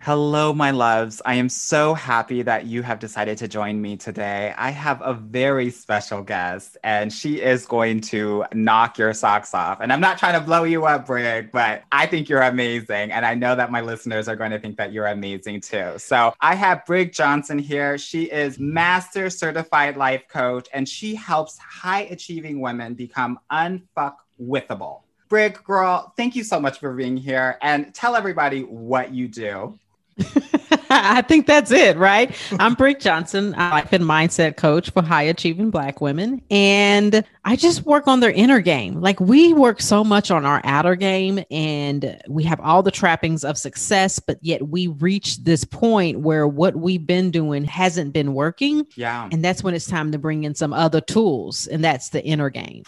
Hello, my loves. I am so happy that you have decided to join me today. I have a very special guest, and she is going to knock your socks off. And I'm not trying to blow you up, Brig, but I think you're amazing. And I know that my listeners are going to think that you're amazing too. So I have Brig Johnson here. She is Master Certified Life Coach, and she helps high achieving women become unfuckwithable. Brig, girl, thank you so much for being here and tell everybody what you do. I think that's it, right? I'm Brig Johnson, a life and mindset coach for high achieving Black women. And I just work on their inner game. Like we work so much on our outer game and we have all the trappings of success, but yet we reach this point where what we've been doing hasn't been working. Yeah. And that's when it's time to bring in some other tools. And that's the inner game.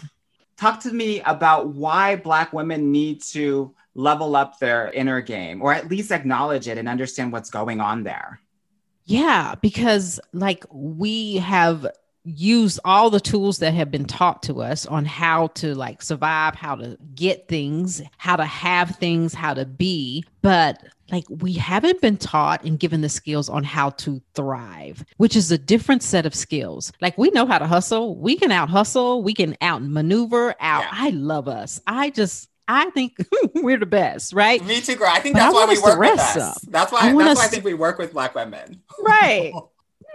Talk to me about why Black women need to level up their inner game or at least acknowledge it and understand what's going on there. Yeah, because like we have used all the tools that have been taught to us on how to like survive, how to get things, how to have things, how to be, but like we haven't been taught and given the skills on how to thrive, which is a different set of skills. Like we know how to hustle, we can out hustle, we can out maneuver out. Yeah. I love us. I just I think we're the best, right? Me too, girl. I think But that's I why we work with us. up. That's why that's want why us I think we work with black women. Right.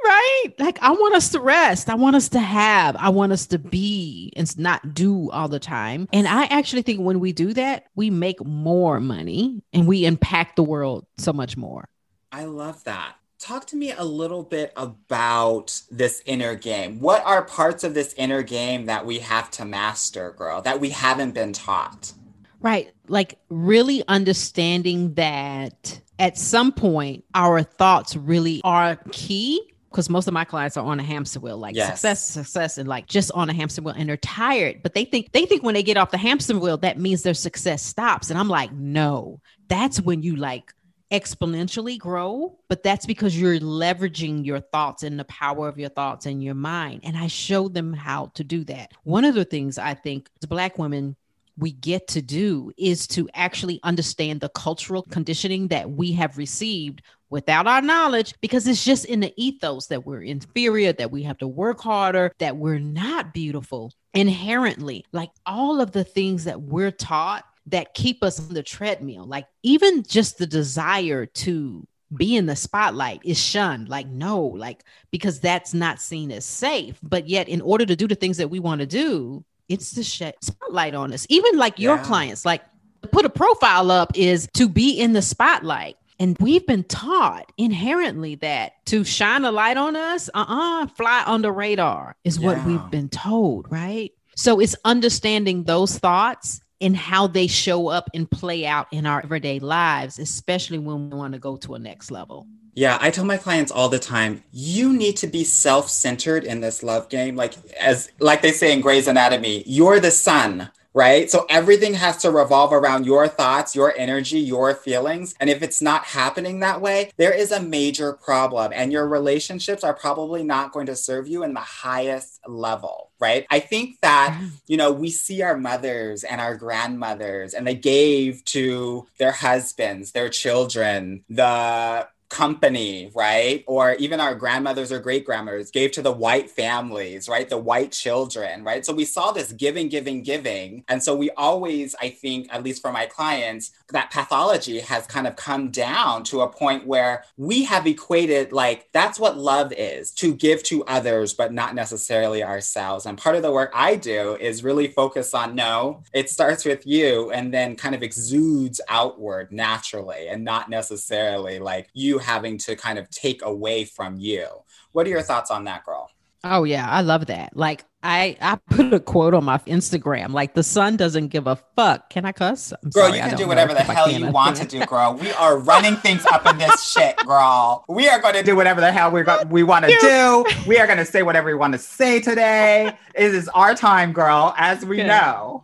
Right. Like I want us to rest. I want us to have. I want us to be and not do all the time. And I actually think when we do that, we make more money and we impact the world so much more. I love that. Talk to me a little bit about this inner game. What are parts of this inner game that we have to master, girl, that we haven't been taught? Right. Like really understanding that at some point our thoughts really are key. Because most of my clients are on a hamster wheel, like Yes. success, success, and like just on a hamster wheel, and they're tired. But they think they think when they get off the hamster wheel, that means their success stops. And I'm like, no, that's when you like exponentially grow. But that's because you're leveraging your thoughts and the power of your thoughts and your mind. And I show them how to do that. One of the things I think as Black women we get to do is to actually understand the cultural conditioning that we have received without our knowledge because it's just in the ethos that we're inferior, that we have to work harder, that we're not beautiful inherently. Like all of the things that we're taught that keep us on the treadmill, like even just the desire to be in the spotlight is shunned like no like because that's not seen as safe but yet in order to do the things that we want to do it's the spotlight on us. Even like your Yeah. clients, like to put a profile up is to be in the spotlight. And we've been taught inherently that to shine a light on us, uh uh fly on the radar is what we've been told, right? So it's understanding those thoughts and how they show up and play out in our everyday lives, especially when we want to go to a next level. Yeah, I tell my clients all the time, you need to be self-centered in this love game. Like as like they say in Grey's Anatomy, you're the sun, right? So everything has to revolve around your thoughts, your energy, your feelings. And if it's not happening that way, there is a major problem and your relationships are probably not going to serve you in the highest level, right? I think that mm-hmm. you know, we see our mothers and our grandmothers, and they gave to their husbands, their children, the company, right? Or even our grandmothers or great grandmothers gave to the white families, right? The white children, right? So we saw this giving, giving, giving. And so we always, I think, at least for my clients, that pathology has kind of come down to a point where we have equated like that's what love is to give to others, but not necessarily ourselves. And part of the work I do is really focus on no, it starts with you and then kind of exudes outward naturally and not necessarily like you having to kind of take away from you. What are your mm. thoughts on that, girl? Oh yeah, I love that. Like I I put a quote on my Instagram like the sun doesn't give a fuck. Can I cuss? I'm Girl, sorry, you can do whatever the hell you want to do, girl. We are running things up in this shit, girl. We are going to do whatever the hell we're go- we want to do. We are going to say whatever we want to say today. It is our time, girl, as we Okay. know.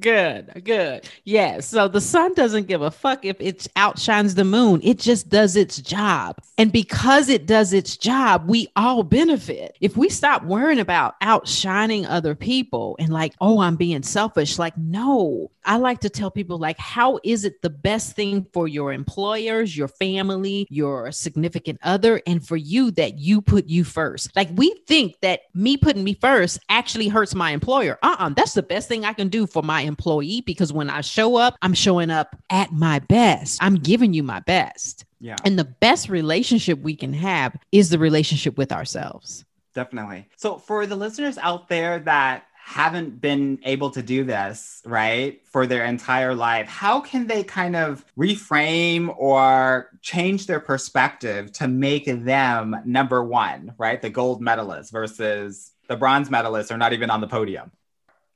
Good, good. Yeah. So the sun doesn't give a fuck if it outshines the moon. It just does its job. And because it does its job, we all benefit. If we stop worrying about outshining other people and like, oh, I'm being selfish, like, no. I like to tell people, like, how is it the best thing for your employers, your family, your significant other, and for you that you put you first? Like, we think that me putting me first actually hurts my employer. Uh uh that's the best thing I can do for my employee because when I show up, I'm showing up at my best. I'm giving you my best. Yeah, And the best relationship we can have is the relationship with ourselves. Definitely. So, for the listeners out there that haven't been able to do this, right, for their entire life, how can they kind of reframe or change their perspective to make them number one, right? The gold medalist versus the bronze medalists are not even on the podium.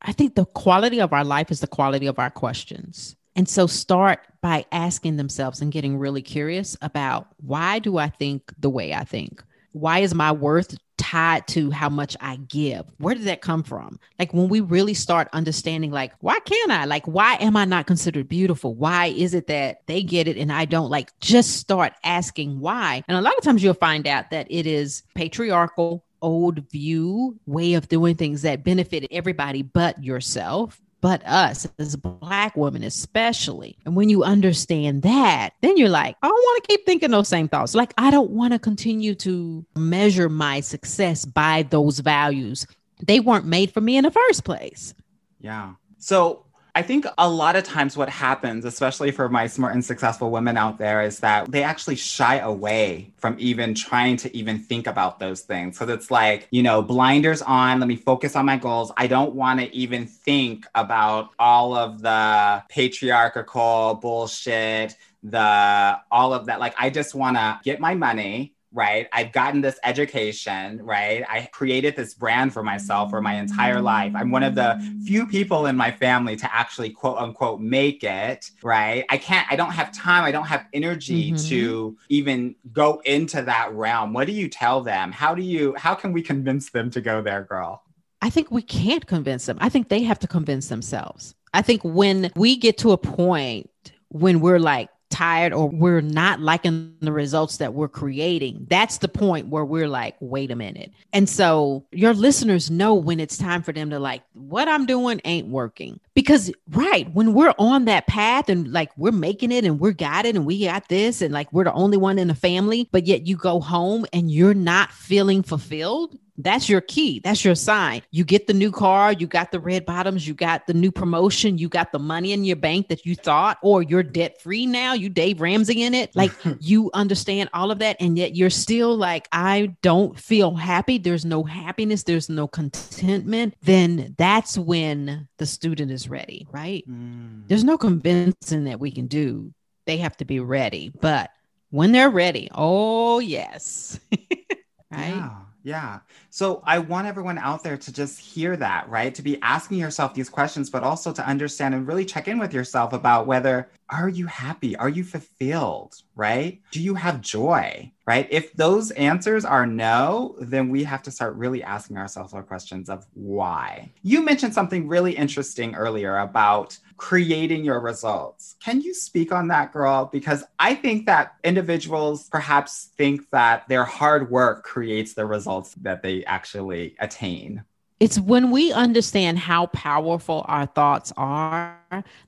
I think the quality of our life is the quality of our questions. And so start by asking themselves and getting really curious about why do I think the way I think? Why is my worth tied to how much I give? Where did that come from? Like when we really start understanding, like, why can't I? Like, why am I not considered beautiful? Why is it that they get it and I don't? Like, just start asking why. And a lot of times you'll find out that it is patriarchal, old view way of doing things that benefited everybody but yourself but us as black women especially. And when you understand that then you're like i don't want to keep thinking those same thoughts. Like i don't want to continue to measure my success by those values. They weren't made for me in the first place. Yeah. So I think a lot of times what happens, especially for my smart and successful women out there, is that they actually shy away from even trying to even think about those things. So it's like, you know, blinders on, let me focus on my goals. I don't want to even think about all of the patriarchal bullshit, the all of that. Like, I just want to get my money. Right. I've gotten this education, right? I created this brand for myself for my entire life. I'm one of the few people in my family to actually quote unquote make it, right? I can't, I don't have time, I don't have energy Mhm. to even go into that realm. What do you tell them? How do you, how can we convince them to go there, girl? I think we can't convince them. I think they have to convince themselves. I think when we get to a point when we're like tired or we're not liking the results that we're creating, that's the point where we're like, wait a minute. And so your listeners know when it's time for them to like, what I'm doing ain't working. Because, right, when we're on that path and like we're making it and we're got it and we got this and like we're the only one in the family, but yet you go home and you're not feeling fulfilled, that's your key. That's your sign. You get the new car, you got the red bottoms, you got the new promotion, you got the money in your bank that you thought, or you're debt free now, you Dave Ramsey in it. Like you understand all of that, and yet you're still like, I don't feel happy. There's no happiness, there's no contentment. Then that's when the student is ready, right? Mm. There's no convincing that we can do. They have to be ready. But when they're ready, oh, yes. right? Yeah. Yeah. So I want everyone out there to just hear that, right? To be asking yourself these questions, but also to understand and really check in with yourself about whether are you happy? Are you fulfilled? Right? Do you have joy? Right? If those answers are no, then we have to start really asking ourselves our questions of why. You mentioned something really interesting earlier about creating your results. Can you speak on that, girl? Because I think that individuals perhaps think that their hard work creates the results that they actually attain. It's when we understand how powerful our thoughts are.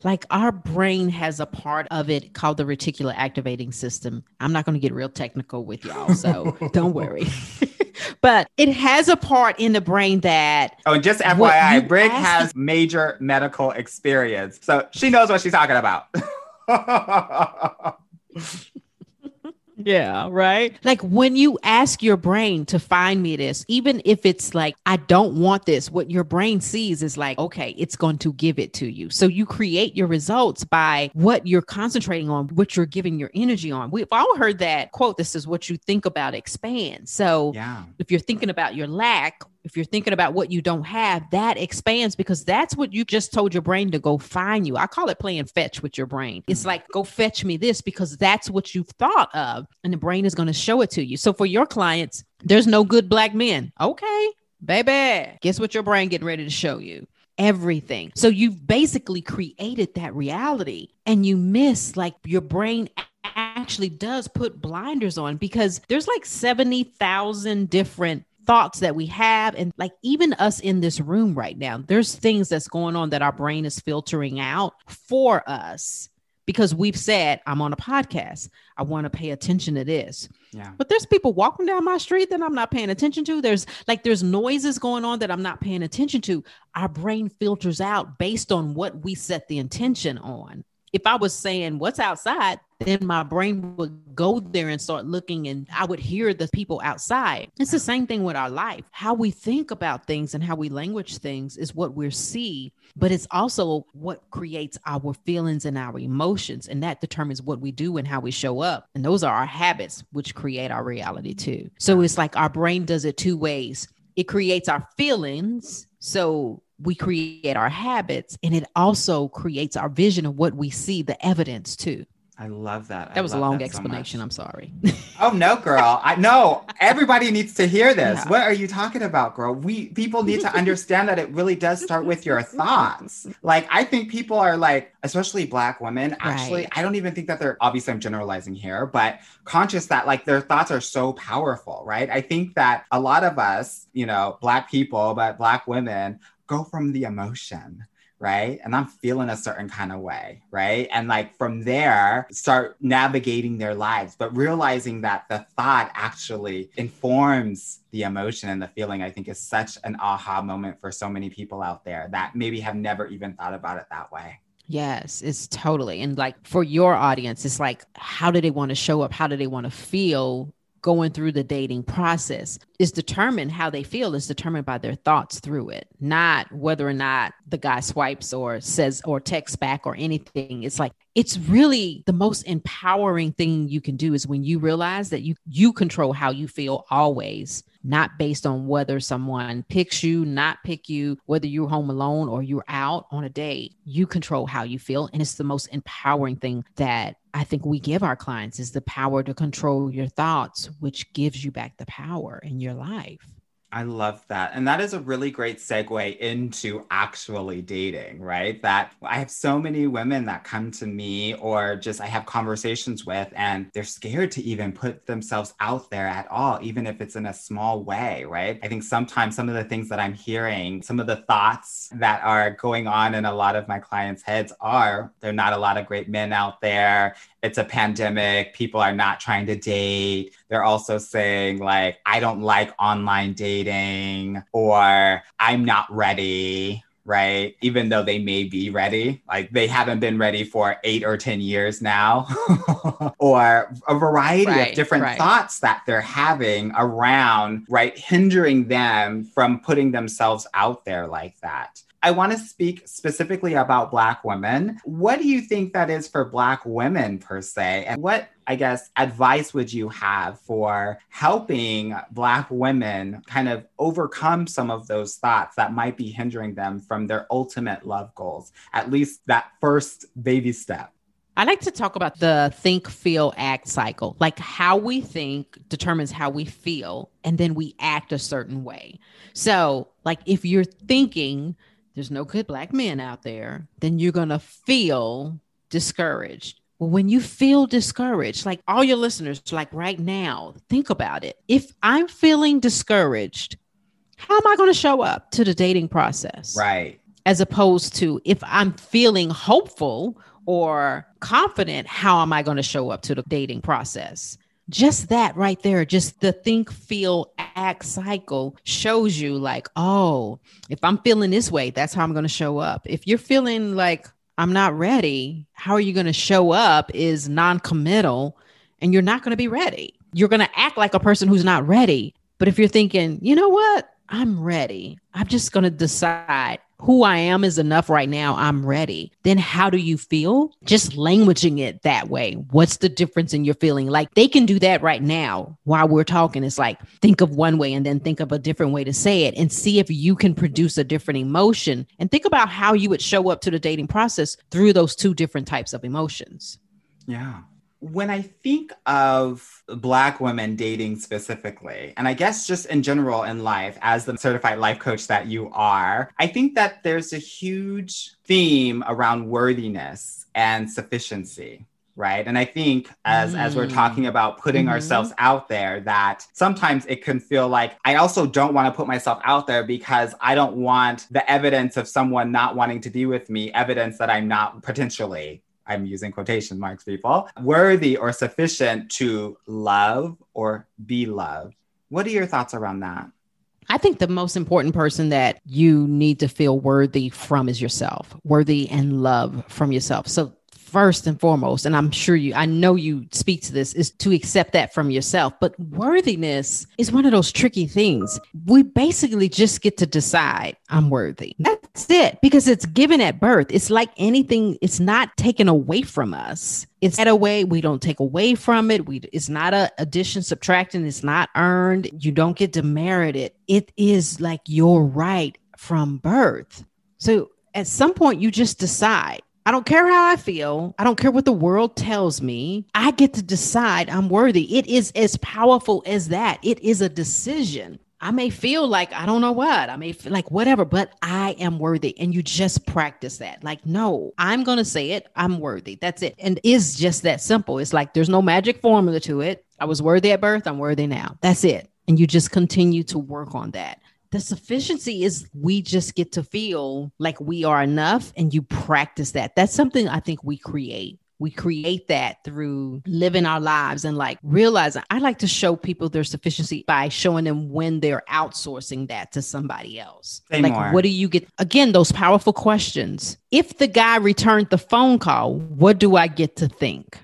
Like our brain has a part of it called the reticular activating system. I'm not going to get real technical with y'all, so don't worry. but it has a part in the brain that Oh, and just FYI, Brig asked- has major medical experience. So she knows what she's talking about. Yeah, right. Like when you ask your brain to find me this, even if it's like, I don't want this, what your brain sees is like, okay, it's going to give it to you. So you create your results by what you're concentrating on, what you're giving your energy on. We've all heard that quote this is what you think about expands. So yeah. if you're thinking about your lack, if you're thinking about what you don't have, that expands because that's what you just told your brain to go find you. I call it playing fetch with your brain. It's mm-hmm. like, go fetch me this because that's what you've thought of, and the brain is going to show it to you. So for your clients, there's no good black men. Okay, baby. Guess what your brain getting ready to show you? Everything. So you've basically created that reality and you miss like your brain actually does put blinders on because there's like 70,000 different thoughts that we have and like even us in this room right now there's things that's going on that our brain is filtering out for us because we've said i'm on a podcast. I want to pay attention to this. Yeah. but there's people walking down my street that i'm not paying attention to. There's like there's noises going on that i'm not paying attention to. Our brain filters out based on what we set the intention on if I was saying what's outside, then my brain would go there and start looking and I would hear the people outside. It's the same thing with our life. How we think about things and how we language things is what we see, but it's also what creates our feelings and our emotions. And that determines what we do and how we show up. And those are our habits, which create our reality too. So it's like our brain does it two ways it creates our feelings. So we create our habits and it also creates our vision of what we see, the evidence too. I love that. I That was a long that so explanation. I'm sorry. Oh no, girl. I know everybody needs to hear this. Yeah. What are you talking about, girl? We people need to understand that it really does start with your thoughts. Like I think people are like, especially black women, actually, Right. I don't even think that they're obviously I'm generalizing here, but conscious that like their thoughts are so powerful, right? I think that a lot of us, you know, black people, but black women go from the emotion right? And I'm feeling a certain kind of way, right? And like from there, start navigating their lives, but realizing that the thought actually informs the emotion and the feeling, I think is such an aha moment for so many people out there that maybe have never even thought about it that way. Yes, it's totally. And like for your audience, it's like, how do they want to show up? How do they want to feel going through the dating process? Is determined how they feel is determined by their thoughts through it, not whether or not the guy swipes or says or texts back or anything. It's like it's really the most empowering thing you can do is when you realize that you you control how you feel always not based on whether someone picks you, not pick you, whether you're home alone or you're out on a date. You control how you feel. And it's the most empowering thing that I think we give our clients is the power to control your thoughts, which gives you back the power in your life. I love that. And that is a really great segue into actually dating, right? That I have so many women that come to me or just I have conversations with, and they're scared to even put themselves out there at all, even if it's in a small way, right? I think sometimes some of the things that I'm hearing, some of the thoughts that are going on in a lot of my clients' heads are there are not a lot of great men out there. It's a pandemic. People are not trying to date. They're also saying, like, I don't like online dating or I'm not ready. Right. Even though they may be ready, like they haven't been ready for eight or 10 years now, or a variety Right, of different right. thoughts that they're having around, right, hindering them from putting themselves out there like that. I want to speak specifically about Black women. What do you think that is for Black women per se? And what, I guess, advice would you have for helping Black women kind of overcome some of those thoughts that might be hindering them from their ultimate love goals? At least that first baby step. I like to talk about the think, feel, act cycle. Like how we think determines how we feel, and then we act a certain way. So, like if you're thinking there's no good black men out there, then you're going to feel discouraged. Well, when you feel discouraged, like all your listeners, like right now, think about it. If I'm feeling discouraged, how am I going to show up to the dating process? Right. as opposed to if I'm feeling hopeful or confident, how am I going to show up to the dating process? Just that right there, just the think, feel, act cycle shows you like, oh, if I'm feeling this way, that's how I'm going to show up. If you're feeling like I'm not ready, how are you going to show up is non committal and you're not going to be ready. You're going to act like a person who's not ready. But if you're thinking, you know what? I'm ready. I'm just going to decide who I am is enough right now. I'm ready. Then how do you feel? Just languaging it that way. What's the difference in your feeling? Like they can do that right now while we're talking. It's like think of one way and then think of a different way to say it and see if you can produce a different emotion and think about how you would show up to the dating process through those two different types of emotions. Yeah when I think of Black women dating specifically, and I guess just in general in life, as the certified life coach that you are, I think that there's a huge theme around worthiness and sufficiency. Right. And I think as mm. as we're talking mm. about putting mm-hmm. ourselves out there, that sometimes it can feel like I also don't want to put myself out there because I don't want the evidence of someone not wanting to be with me, evidence that I'm not potentially I'm using quotation marks, people, worthy or sufficient to love or be loved. What are your thoughts around that? I think the most important person that you need to feel worthy from is yourself, worthy and love from yourself. So first and foremost, and I'm sure you, I know you speak to this, is to accept that from yourself. But worthiness is one of those tricky things. We basically just get to decide I'm worthy. That's it, because it's given at birth. It's like anything, it's not taken away from us. It's at a way we don't take away from it. We it's not a addition, subtracting, it's not earned. You don't get demerited. It is like your right from birth. So at some point you just decide I don't care how I feel. I don't care what the world tells me. I get to decide I'm worthy. It is as powerful as that. It is a decision. I may feel like I don't know what, I may feel like whatever, but I am worthy. And you just practice that. Like, no, I'm going to say it. I'm worthy. That's it. And it's just that simple. It's like there's no magic formula to it. I was worthy at birth. I'm worthy now. That's it. And you just continue to work on that the sufficiency is we just get to feel like we are enough and you practice that. That's something I think we create. We create that through living our lives and like realizing I like to show people their sufficiency by showing them when they're outsourcing that to somebody else. Say like, more. what do you get? Again, those powerful questions. If the guy returned the phone call, what do I get to think?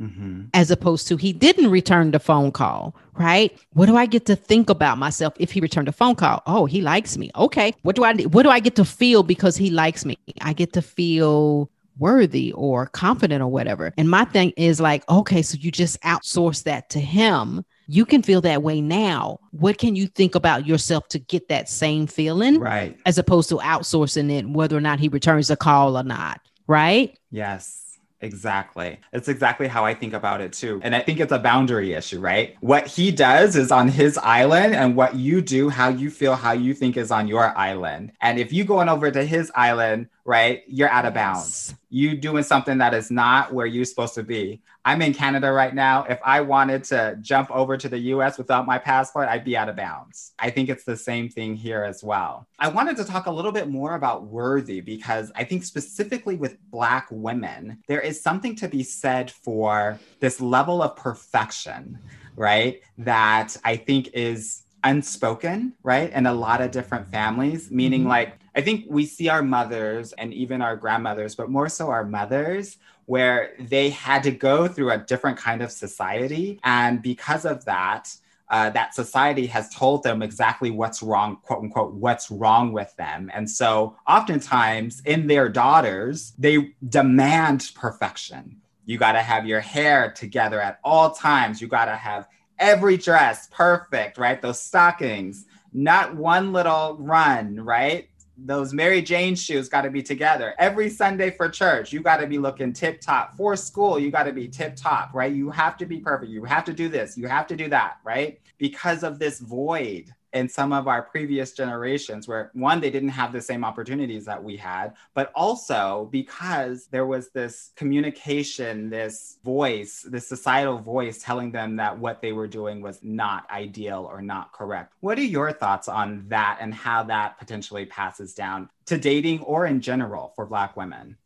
Mm-hmm. as opposed to he didn't return the phone call, right? What do I get to think about myself if he returned a phone call? Oh, he likes me. Okay. What do I what do I get to feel because he likes me? I get to feel worthy or confident or whatever. And my thing is like, okay, so you just outsource that to him. You can feel that way now. What can you think about yourself to get that same feeling? Right. As opposed to outsourcing it, whether or not he returns a call or not. Right. Yes. Exactly. It's exactly how I think about it too. And I think it's a boundary issue, right? What he does is on his island, and what you do, how you feel, how you think is on your island. And if you going over to his island, right, you're out of bounds you doing something that is not where you're supposed to be. I'm in Canada right now. If I wanted to jump over to the US without my passport, I'd be out of bounds. I think it's the same thing here as well. I wanted to talk a little bit more about worthy because I think specifically with Black women, there is something to be said for this level of perfection, right? That I think is unspoken, right? In a lot of different families, meaning mm-hmm. like I think we see our mothers and even our grandmothers, but more so our mothers, where they had to go through a different kind of society. And because of that, uh, that society has told them exactly what's wrong, quote unquote, what's wrong with them. And so oftentimes in their daughters, they demand perfection. You got to have your hair together at all times. You got to have every dress perfect, right? Those stockings, not one little run, right? Those Mary Jane shoes got to be together. Every Sunday for church, you got to be looking tip top. For school, you got to be tip top, right? You have to be perfect. You have to do this. You have to do that, right? Because of this void in some of our previous generations where one they didn't have the same opportunities that we had but also because there was this communication this voice this societal voice telling them that what they were doing was not ideal or not correct. What are your thoughts on that and how that potentially passes down to dating or in general for black women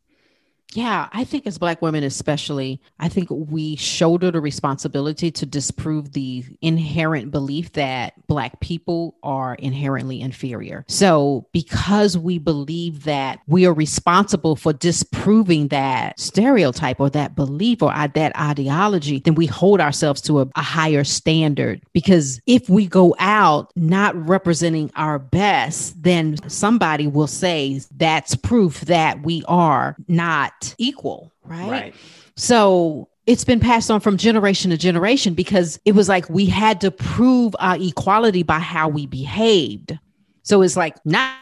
Yeah, I think as Black women, especially, I think we shoulder the responsibility to disprove the inherent belief that Black people are inherently inferior. So, because we believe that we are responsible for disproving that stereotype or that belief or that ideology, then we hold ourselves to a, a higher standard. Because if we go out not representing our best, then somebody will say that's proof that we are not equal, right? Right. So it's been passed on from generation to generation because it was like we had to prove our equality by how we behaved. So it's like not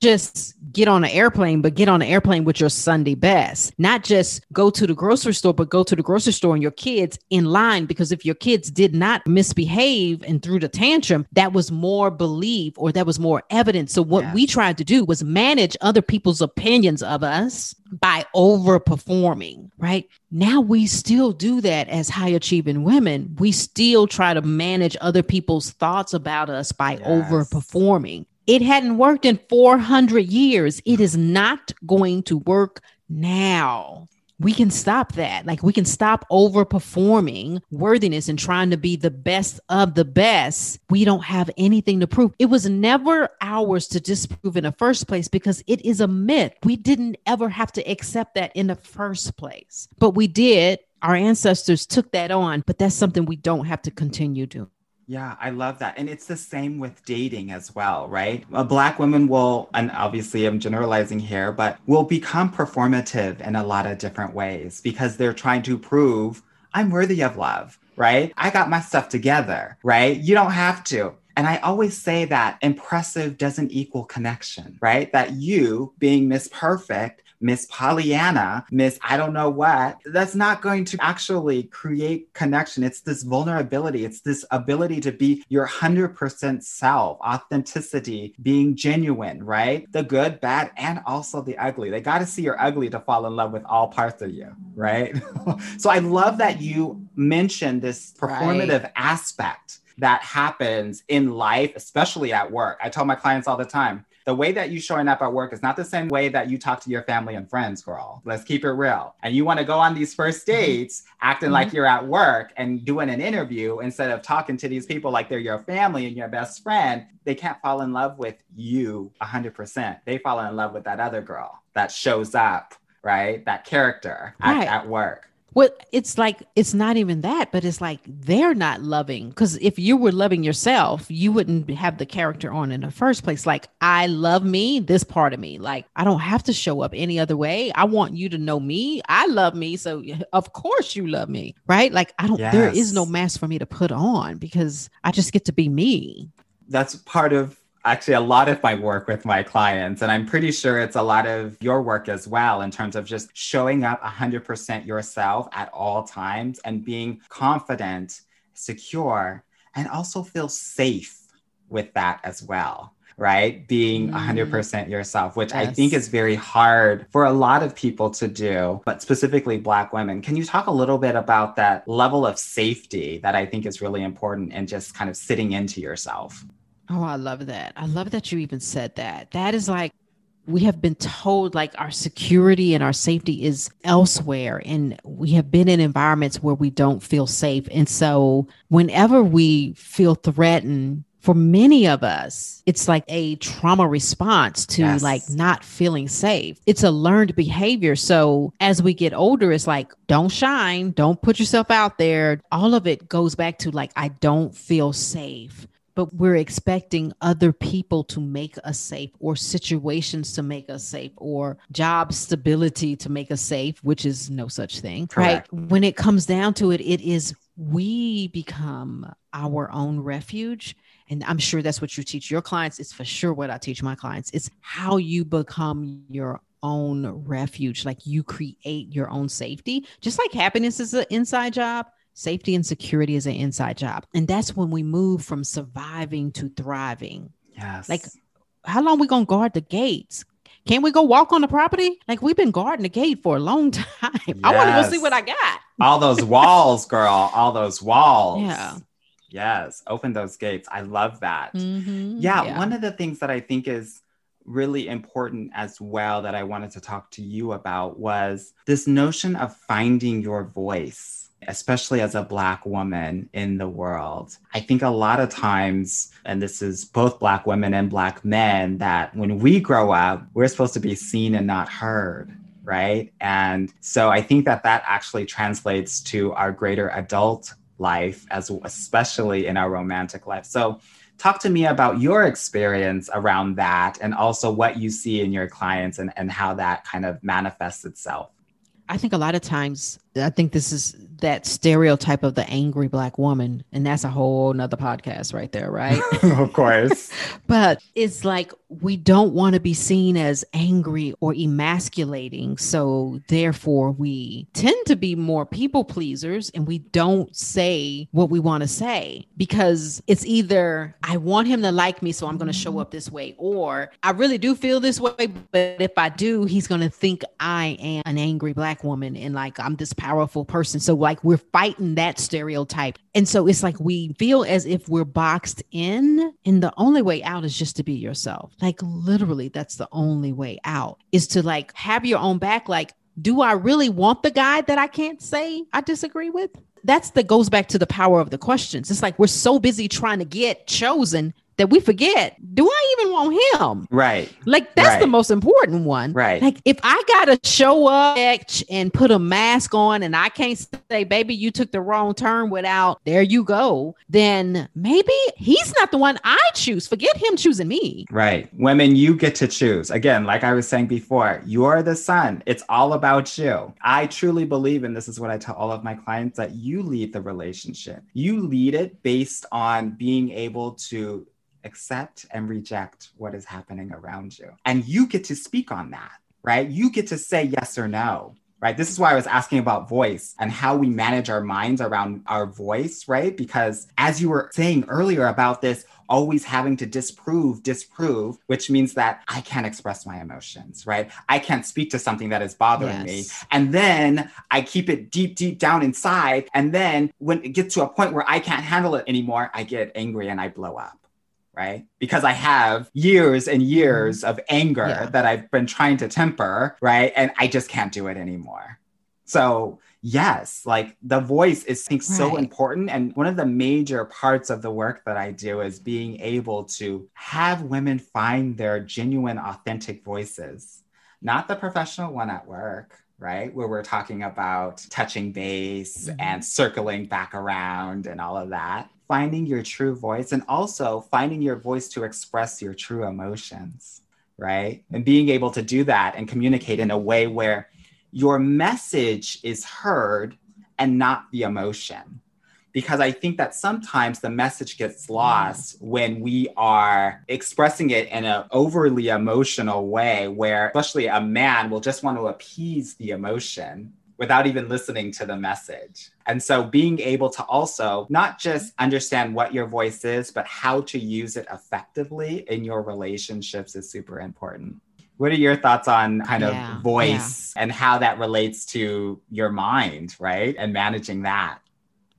just get on an airplane, but get on an airplane with your Sunday best. Not just go to the grocery store, but go to the grocery store and your kids in line. Because if your kids did not misbehave and threw the tantrum, that was more belief or that was more evidence. So what Yes. we tried to do was manage other people's opinions of us by overperforming, right? Now we still do that as high achieving women. We still try to manage other people's thoughts about us by Yes. overperforming. It hadn't worked in 400 years. It is not going to work now. We can stop that. Like we can stop overperforming worthiness and trying to be the best of the best. We don't have anything to prove. It was never ours to disprove in the first place because it is a myth. We didn't ever have to accept that in the first place, but we did. Our ancestors took that on, but that's something we don't have to continue doing. Yeah, I love that. And it's the same with dating as well, right? A black woman will, and obviously I'm generalizing here, but will become performative in a lot of different ways because they're trying to prove I'm worthy of love, right? I got my stuff together, right? You don't have to. And I always say that impressive doesn't equal connection, right? That you being Miss Perfect Miss Pollyanna, Miss I don't know what, that's not going to actually create connection. It's this vulnerability, it's this ability to be your 100% self, authenticity, being genuine, right? The good, bad, and also the ugly. They got to see your ugly to fall in love with all parts of you, right? so I love that you mentioned this performative aspect that happens in life, especially at work. I tell my clients all the time, the way that you showing up at work is not the same way that you talk to your family and friends, girl. Let's keep it real. And you want to go on these first mm-hmm. dates acting like mm-hmm. you're at work and doing an interview instead of talking to these people like they're your family and your best friend. They can't fall in love with you 100%. They fall in love with that other girl that shows up, right? That character at, Right. at work. Well, it's like it's not even that, but it's like they're not loving. Because if you were loving yourself, you wouldn't have the character on in the first place. Like, I love me, this part of me. Like, I don't have to show up any other way. I want you to know me. I love me. So, of course, you love me. Right. Like, I don't, there is no mask for me to put on because I just get to be me. that's part of actually a lot of my work with my clients and i'm pretty sure it's a lot of your work as well in terms of just showing up 100% yourself at all times and being confident secure and also feel safe with that as well right? Being Mm. 100% yourself which i think is very hard for a lot of people to do but specifically black women. Can you talk a little bit about that level of safety that i think is really important and just kind of sitting into yourself Oh, I love that. I love that you even said that. That is like, we have been told like our security and our safety is elsewhere. And we have been in environments where we don't feel safe. And so, whenever we feel threatened, for many of us, it's like a trauma response to Yes. like not feeling safe. It's a learned behavior. So as we get older, it's like, don't shine, don't put yourself out there. All of it goes back to like, I don't feel safe but we're expecting other people to make us safe or situations to make us safe or job stability to make us safe which is no such thing Correct. right when it comes down to it it is we become our own refuge. And i'm sure that's what you teach your clients. It's for sure what i teach my clients. It's how you become your own refuge. Like you create your own safety. Just like happiness is an inside job Safety and security is an inside job. And that's when we move from surviving to thriving. Yes. Like, How long we going to guard the gates? Can we go walk on the property? Like we've been guarding the gate for a long time. I want to go see what I got. all those walls, girl, all those walls. Yeah. Yes. Open those gates. I love that. Mhm. Yeah, one of the things that I think is really important as well that I wanted to talk to you about was this notion of finding your voice especially as a Black woman in the world. I think a lot of times, and this is both Black women and Black men, that when we grow up, we're supposed to be seen and not heard. Right. And so I think that that actually translates to our greater adult life, as especially in our romantic life. So, talk to me about your experience around that and also what you see in your clients and, and how that kind of manifests itself. I think a lot of times, I think this is that stereotype of the angry black woman and that's a whole nother podcast right there right? Of course. But it's like we don't want to be seen as angry or emasculating so therefore we tend to be more people pleasers and we don't say what we want to say because it's either i want him to like me so i'm going to show up this way or i really do feel this way but if i do he's going to think i am an angry black woman and like i'm this powerful person so like we're fighting that stereotype. And so it's like we feel as if we're boxed in, and the only way out is just to be yourself. Like literally, that's the only way out is to like have your own back. Like, do I really want the guy that I can't say I disagree with? That's the goes back to the power of the questions. It's like we're so busy trying to get chosen that we forget do I even want him? Right. Like that's right. the most important one. Right. Like if I gotta show up and put a mask on and I can't say, baby, you took the wrong turn without there you go, then maybe he's not the one I choose. Forget him choosing me. Right. Women, you get to choose. Again, like I was saying before, you're the sun. It's all about you. I truly believe, and this is what I tell all of my clients, that you lead the relationship. You lead it based on being able to accept and reject what is happening around you. And you get to speak on that, right? You get to say yes or no. Right. This is why I was asking about voice and how we manage our minds around our voice, right? Because as you were saying earlier about this, always having to disprove, disprove, which means that I can't express my emotions, right? I can't speak to something that is bothering yes. me. And then I keep it deep, deep down inside. And then when it gets to a point where I can't handle it anymore, I get angry and I blow up right? Because I have years and years mm-hmm. of anger yeah. that I've been trying to temper, right? And I just can't do it anymore. So, yes, like the voice is think, right. so important. And one of the major parts of the work that I do is being able to have women find their genuine, authentic voices, not the professional one at work, right? Where we're talking about touching base mm-hmm. and circling back around and all of that finding your true voice and also finding your voice to express your true emotions, right? And being able to do that and communicate in a way where your message is heard and not the emotion. Because I think that sometimes the message gets lost when we are expressing it in an overly emotional way, where especially a man will just want to appease the emotion without even listening to the message. And so being able to also not just understand what your voice is, but how to use it effectively in your relationships is super important. What are your thoughts on kind yeah, of voice yeah. and how that relates to your mind, right? And managing that?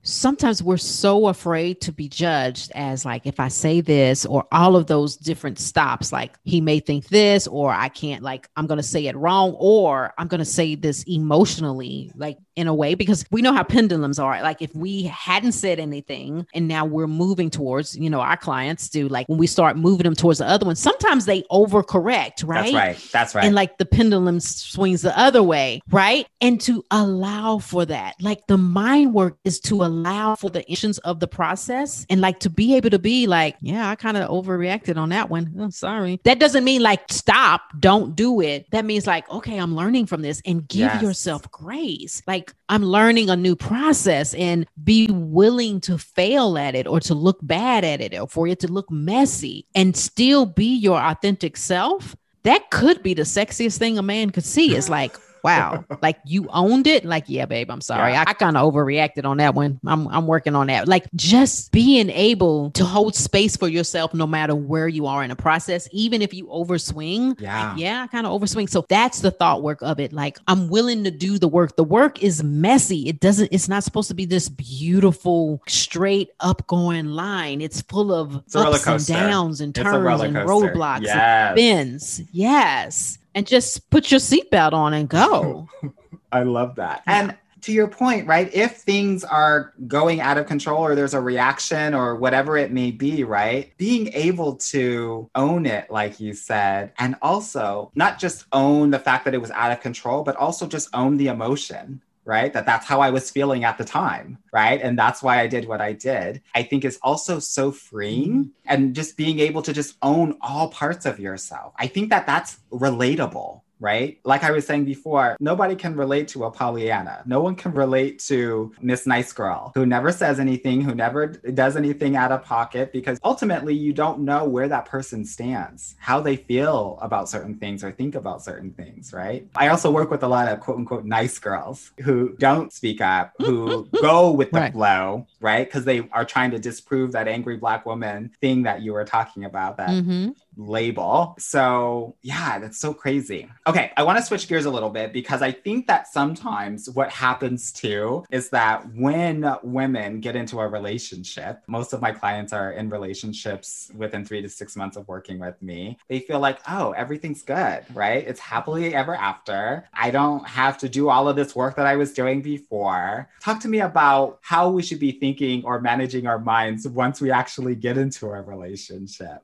Sometimes we're so afraid to be judged as like if i say this or all of those different stops like he may think this or i can't like i'm going to say it wrong or i'm going to say this emotionally like in a way because we know how pendulums are like if we hadn't said anything and now we're moving towards you know our clients do like when we start moving them towards the other one sometimes they overcorrect right that's right that's right and like the pendulum swings the other way right and to allow for that like the mind work is to allow for the issues of the process and like to be able to be like, yeah, I kind of overreacted on that one. I'm oh, sorry. That doesn't mean like stop, don't do it. That means like, okay, I'm learning from this and give yes. yourself grace. Like I'm learning a new process and be willing to fail at it or to look bad at it or for it to look messy and still be your authentic self that could be the sexiest thing a man could see. It's like, wow. like you owned it. Like, yeah, babe, I'm sorry. Yeah. I, I kind of overreacted on that one. I'm I'm working on that. Like just being able to hold space for yourself no matter where you are in the process, even if you overswing. Yeah. Yeah, I kind of overswing. So that's the thought work of it. Like I'm willing to do the work. The work is messy. It doesn't, it's not supposed to be this beautiful, straight up going line. It's full of It's ups and downs and turns and roadblocks and Yes. bends. Yes. And just put your seatbelt on and go. I love that. Yeah. And to your point, right? If things are going out of control or there's a reaction or whatever it may be, right? Being able to own it, like you said, and also not just own the fact that it was out of control, but also just own the emotion. Right, that that's how I was feeling at the time, right, and that's why I did what I did. I think is also so freeing, mm-hmm. and just being able to just own all parts of yourself. I think that that's relatable, right? Like I was saying before, nobody can relate to a Pollyanna. No one can relate to Miss Nice Girl who never says anything, who never does anything out of pocket, because ultimately you don't know where that person stands, how they feel about certain things or think about certain things, right? I also work with a lot of quote unquote nice girls who don't speak up, who go with the Right. flow, right? Because they are trying to disprove that angry black woman thing that you were talking about, that Mhm. Label. So, yeah, that's so crazy. Okay, I want to switch gears a little bit because I think that sometimes what happens too is that when women get into a relationship, most of my clients are in relationships within three to six months of working with me. They feel like, oh, everything's good, right? It's happily ever after. I don't have to do all of this work that I was doing before. Talk to me about how we should be thinking or managing our minds once we actually get into a relationship.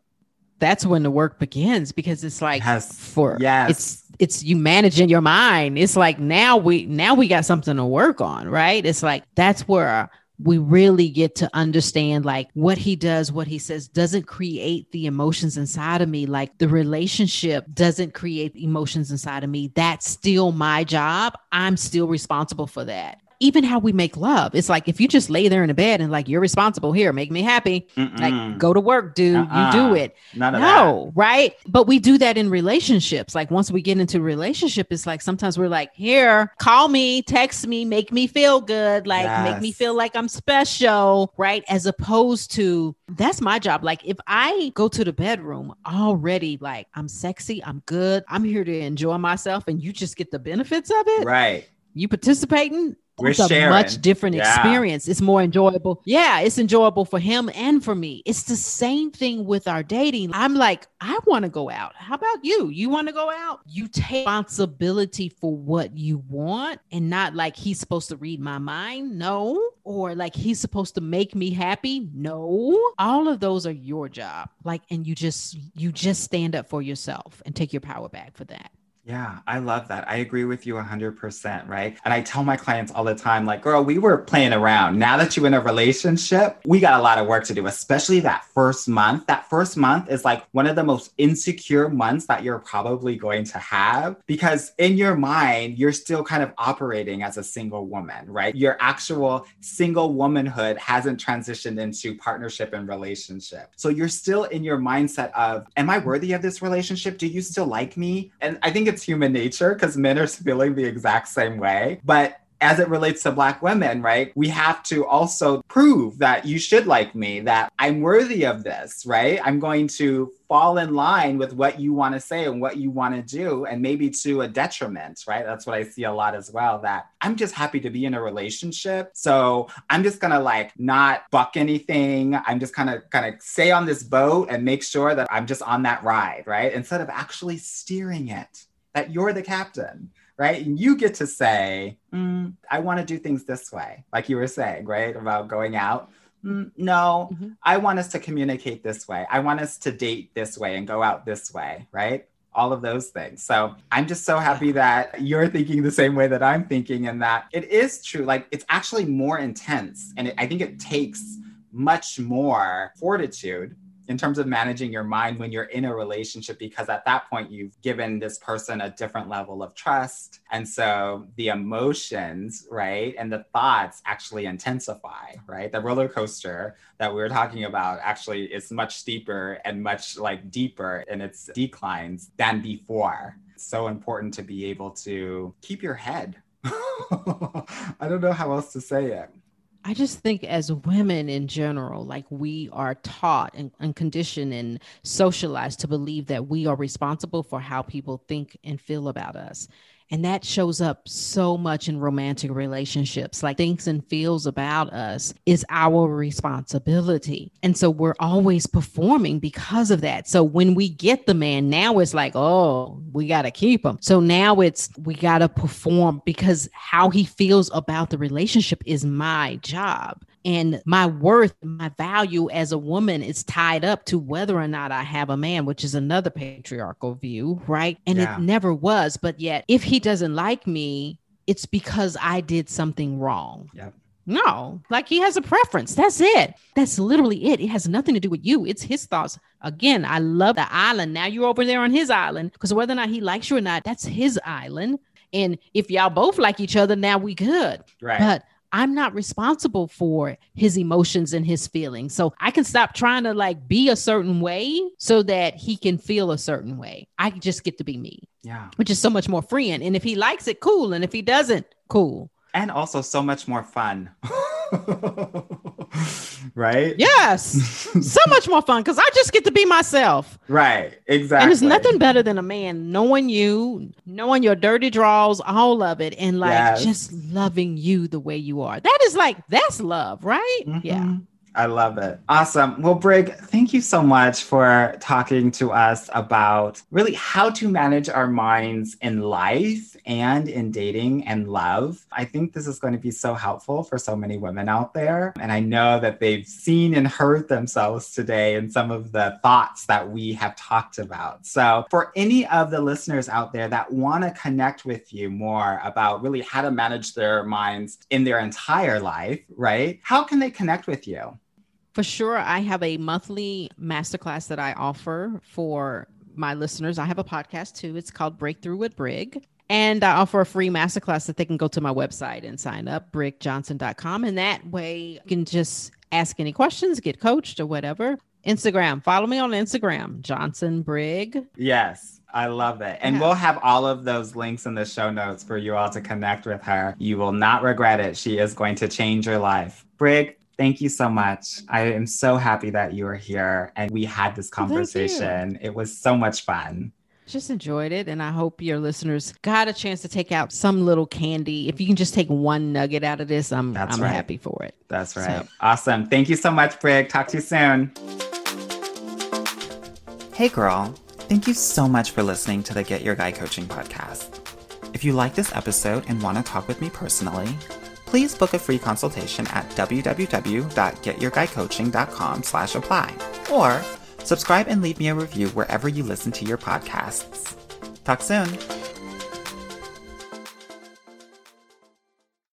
That's when the work begins because it's like Yes. for Yes. it's it's you managing your mind. It's like now we now we got something to work on, right? It's like that's where we really get to understand like what he does, what he says doesn't create the emotions inside of me. Like the relationship doesn't create emotions inside of me. That's still my job. I'm still responsible for that. Even how we make love. It's like if you just lay there in the bed and like you're responsible here, make me happy. Mm-mm. Like go to work, dude. Uh-uh. You do uh-uh. it. None of that. No, right? But we do that in relationships. Like once we get into a relationship, it's like sometimes we're like, here, call me, text me, make me feel good, like make me feel like I'm special, right? As opposed to that's my job. Like if I go to the bedroom already, like I'm sexy, I'm good, I'm here to enjoy myself, and you just get the benefits of it, Right. you participating. We're it's a sharing. much different Yeah. experience. It's more enjoyable. Yeah, it's enjoyable for him and for me. It's the same thing with our dating. I'm like, I want to go out. How about you? You want to go out? You take responsibility for what you want and not like he's supposed to read my mind. No. Or like he's supposed to make me happy. No. All of those are your job. Like, and you just, you just stand up for yourself and take your power back for that. Yeah, I love that. I agree with you 100%, right? And I tell my clients all the time, like, girl, we were playing around. Now that you're in a relationship, we got a lot of work to do, especially that first month. That first month is like one of the most insecure months that you're probably going to have because in your mind, you're still kind of operating as a single woman, right? Your actual single womanhood hasn't transitioned into partnership and relationship. So you're still in your mindset of, am I worthy of this relationship? Do you still like me? And I think it's human nature because men are feeling the exact same way. But as it relates to Black women, right, we have to also prove that you should like me, that I'm worthy of this, right? I'm going to fall in line with what you want to say and what you want to do, and maybe to a detriment, right? That's what I see a lot as well. That I'm just happy to be in a relationship. So I'm just gonna like not buck anything. I'm just kind of kind of stay on this boat and make sure that I'm just on that ride, right? Instead of actually steering it, that you're the captain right? And you get to say, "Mm, I want to do things this way, like you were saying, right? About going out. "Mm, no, Mhm. I want us to communicate this way. I want us to date this way and go out this way, right? All of those things. So I'm just so happy that you're thinking the same way that I'm thinking, and that it is true. Like it's actually more intense. And it, I think it takes much more fortitude in terms of managing your mind when you're in a relationship because at that point you've given this person a different level of trust and so the emotions right and the thoughts actually intensify right the roller coaster that we were talking about actually is much steeper and much like deeper in its declines than before so important to be able to keep your head. I don't know how else to say it. I just think as women in general, like we are taught and, and, conditioned and socialized to believe that we are responsible for how people think and feel about us. And that shows up so much in romantic relationships. Like thinks and feels about us is our responsibility. And so we're always performing because of that. So when we get the man, now it's like, oh, we got to keep him. So now it's, we got to perform because how he feels about the relationship is my job and my worth my value as a woman is tied up to whether or not i have a man which is another patriarchal view right? And yeah. it never was but yet if he doesn't like me it's because i did something wrong. Yep. no like he has a preference. That's it. That's literally it. It has nothing to do with you. It's his thoughts. Again i love the island. Now you're over there on his island because whether or not he likes you or not that's his island. And if y'all both like each other now we good. Right. But I'm not responsible for his emotions and his feelings. So I can stop trying to like be a certain way so that he can feel a certain way. I just get to be me. Yeah. Which is so much more freeing. And if he likes it, cool. And if he doesn't, cool. And also so much more fun. right? Yes. so much more fun because I just get to be myself. Right. Exactly. And there's nothing better than a man knowing you, knowing your dirty draws, all of it, and like yes. just loving you the way you are. That is like, that's love, right? Mm-hmm. Yeah. I love it. Awesome. Well, Brig, thank you so much for talking to us about really how to manage our minds in life and in dating and love. I think this is going to be so helpful for so many women out there. And I know that they've seen and heard themselves today in some of the thoughts that we have talked about. So, for any of the listeners out there that want to connect with you more about really how to manage their minds in their entire life, right? How can they connect with you? For sure, I have a monthly masterclass that I offer for my listeners. I have a podcast too. It's called Breakthrough with Brig. And I offer a free masterclass that they can go to my website and sign up, brigjohnson.com. And that way you can just ask any questions, get coached or whatever. Instagram, follow me on Instagram, Johnson Brig. Yes. I love it. And yeah. we'll have all of those links in the show notes for you all to connect with her. You will not regret it. She is going to change your life. Brig, Thank you so much. I am so happy that you are here and we had this conversation. It was so much fun. Just enjoyed it. And I hope your listeners got a chance to take out some little candy. If you can just take one nugget out of this, I'm, That's I'm right. happy for it. That's right. So. Awesome. Thank you so much, Brig. Talk to you soon. Hey, girl. Thank you so much for listening to the Get Your Guy Coaching podcast. If you like this episode and want to talk with me personally, please book a free consultation at www.getyourguycoaching.com slash apply or subscribe and leave me a review wherever you listen to your podcasts. Talk soon.